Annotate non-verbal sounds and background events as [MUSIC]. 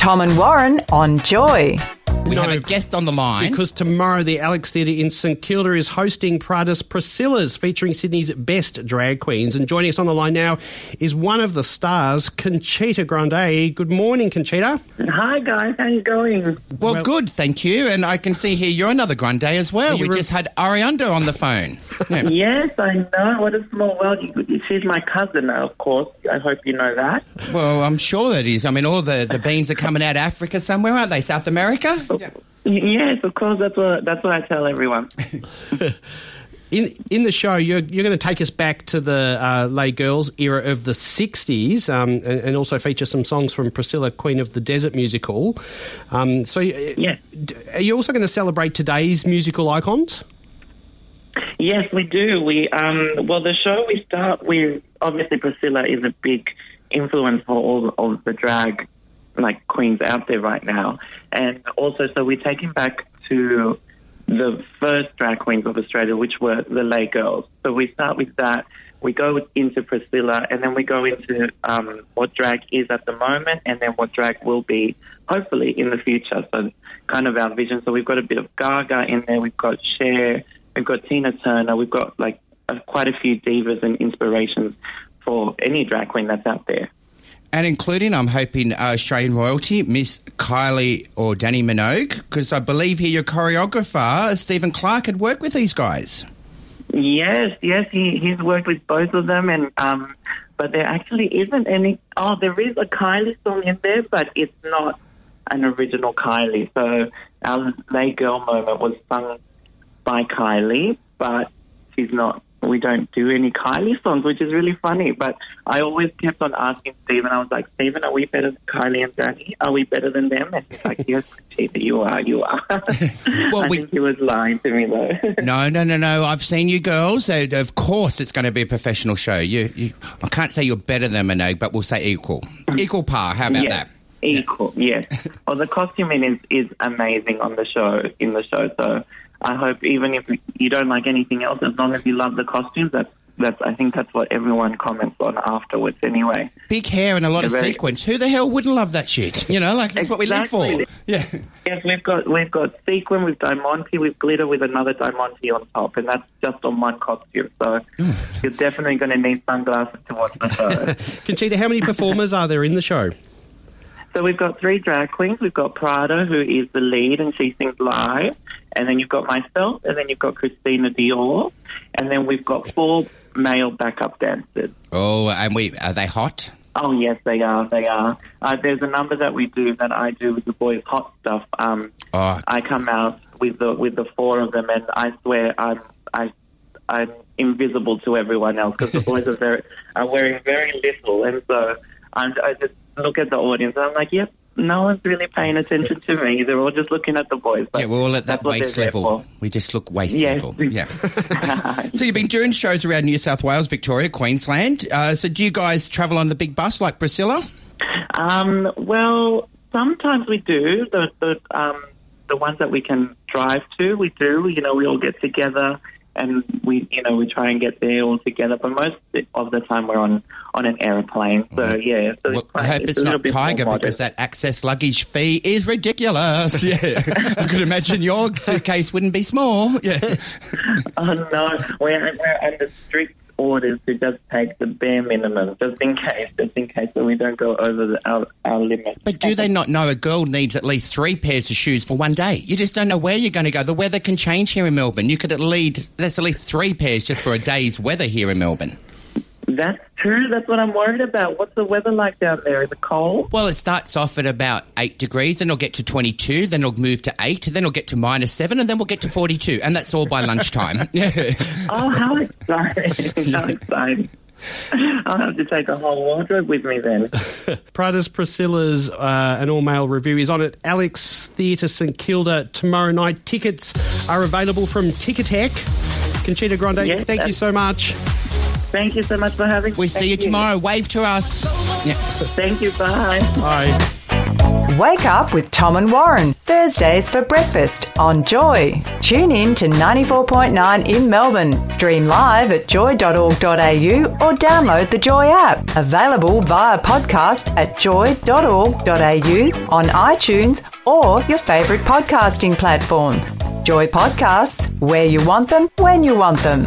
Tom and Warren on Joy. We No, have a guest on the line. Because tomorrow the Alex Theatre in St Kilda is hosting Pradas Priscilla's, featuring Sydney's best drag queens. And joining us on the line now is one of the stars, Conchita Grande. Good morning, Conchita. Hi guys, how you going? well, well- good, thank you. And I can see here you're another grande as well. We You're just had Arianda on the phone. [LAUGHS] Yeah. Yes, I know. What a small world. She's my cousin, of course. I hope you know that. well, I'm sure it is. I mean, all the, the beans are coming out of Africa somewhere, aren't they? South America? Oh, Y- Yes, of course. That's what that's what I tell everyone. [LAUGHS] In in the show, you're, you're going to take us back to the uh, Les Girls era of the 60s um, and, and also feature some songs from Priscilla, Queen of the Desert musical. Um, so, y- Yes. d- are you also going to celebrate today's musical icons? Yes, we do. We um well the show we start with obviously Priscilla is a big influence for all of the drag like queens out there right now. And also so we're taking back to the first drag queens of Australia, which were the Les Girls. So we start with that. We go into Priscilla, and then we go into um, what drag is at the moment, and then what drag will be, hopefully, in the future. So, kind of our vision. So, we've got a bit of Gaga in there. We've got Cher. We've got Tina Turner. We've got like uh, quite a few divas and inspirations for any drag queen that's out there. And including, I'm hoping, uh, Australian royalty, Miss Kylie or Dannii Minogue, because I believe here your choreographer, Stephen Clark, had worked with these guys. Yes, yes, he, he's worked with both of them, and um, but there actually isn't any. Oh, there is a Kylie song in there, but it's not an original Kylie. So our Les Girl moment was sung by Kylie, but she's not. We don't do any Kylie songs, which is really funny. But I always kept on asking Stephen. I was like, Stephen, are we better than Kylie and Dannii? Are we better than them? And he's like, Yes, Conchita, you are, you are. [LAUGHS] Well, I we- think he was lying to me though. [LAUGHS] No, no, no, no. I've seen you girls. So of course, it's going to be a professional show. You, you I can't say you're better than Minogue, but we'll say equal, equal par. How about yes. that? Equal, yes. [LAUGHS] well, the costuming is, is amazing on the show, in the show. So I hope even if you don't like anything else, as long as you love the costumes, that's, that's I think that's what everyone comments on afterwards anyway. Big hair and a lot of Very- sequins. Who the hell wouldn't love that shit? You know, like that's what we live for. Yeah. Yes, we've got we've got sequin with diamante with glitter with another diamante on top, and that's just on one costume. So [SIGHS] you're definitely going to need sunglasses to watch the show. [LAUGHS] Conchita, how many performers are there in the show? So we've got three drag queens. We've got Prada, who is the lead, and she sings live. And then you've got myself, and then you've got Christina Dior, and then we've got four male backup dancers. Oh, and we are they hot? Oh yes, they are. They are. Uh, there's a number that we do that I do with the boys' hot stuff. Um, Oh. I come out with the with the four of them, and I swear I'm I I'm invisible to everyone else because the boys are very are wearing very little, and so I'm, I just look at the audience and I'm like, yep. No one's really paying attention to me. They're all just looking at the boys. Yeah, we're all at that waist level. We just look waist Yes. level. Yeah. [LAUGHS] [LAUGHS] so you've been doing shows around New South Wales, Victoria, Queensland. Uh, so do you guys travel on the big bus like Priscilla? Um, well, sometimes we do. The the um, the ones that we can drive to, we do. You know, we all get together and we you know we try and get there all together. But most of the time, we're on on an airplane. So mm-hmm. yeah, so Well, I quite- hope it's, a little not bit Tiger because that access luggage fee is ridiculous. [LAUGHS] Yeah, [LAUGHS] I could imagine your suitcase wouldn't be small. [LAUGHS] Yeah, Oh no, we're we're under strict orders to just take the bare minimum, just in case, just in case, so we don't go over the, our our limit. but do they not know a girl needs at least three pairs of shoes for one day? You just don't know where you're going to go. The weather can change here in Melbourne. You could at least that's at least three pairs just for a day's weather here in Melbourne. That's true. That's what I'm worried about. What's the weather like down there? Is it cold? Well, it starts off at about 8 degrees, then it'll get to 22, then it'll move to 8, then it'll get to minus 7, and then we'll get to 42. And that's all by lunchtime. [LAUGHS] [LAUGHS] Oh, how exciting! how [LAUGHS] exciting! I'll have to take a whole wardrobe with me then. Pradas Priscilla's uh, an all male review is on at Alex Theatre St Kilda tomorrow night. Tickets are available from Ticketek. Conchita Grande, Yes, thank you so much. Thank you so much for having me. We see you Thank tomorrow. Wave to us. Yeah. Thank you. Bye. Bye. Wake up with Tom and Warren, Thursdays for breakfast on Joy. Tune in to 94.9 in Melbourne. Stream live at joy.org.au or download the Joy app. Available via podcast at joy.org.au on iTunes or your favourite podcasting platform. Joy Podcasts, where you want them, when you want them.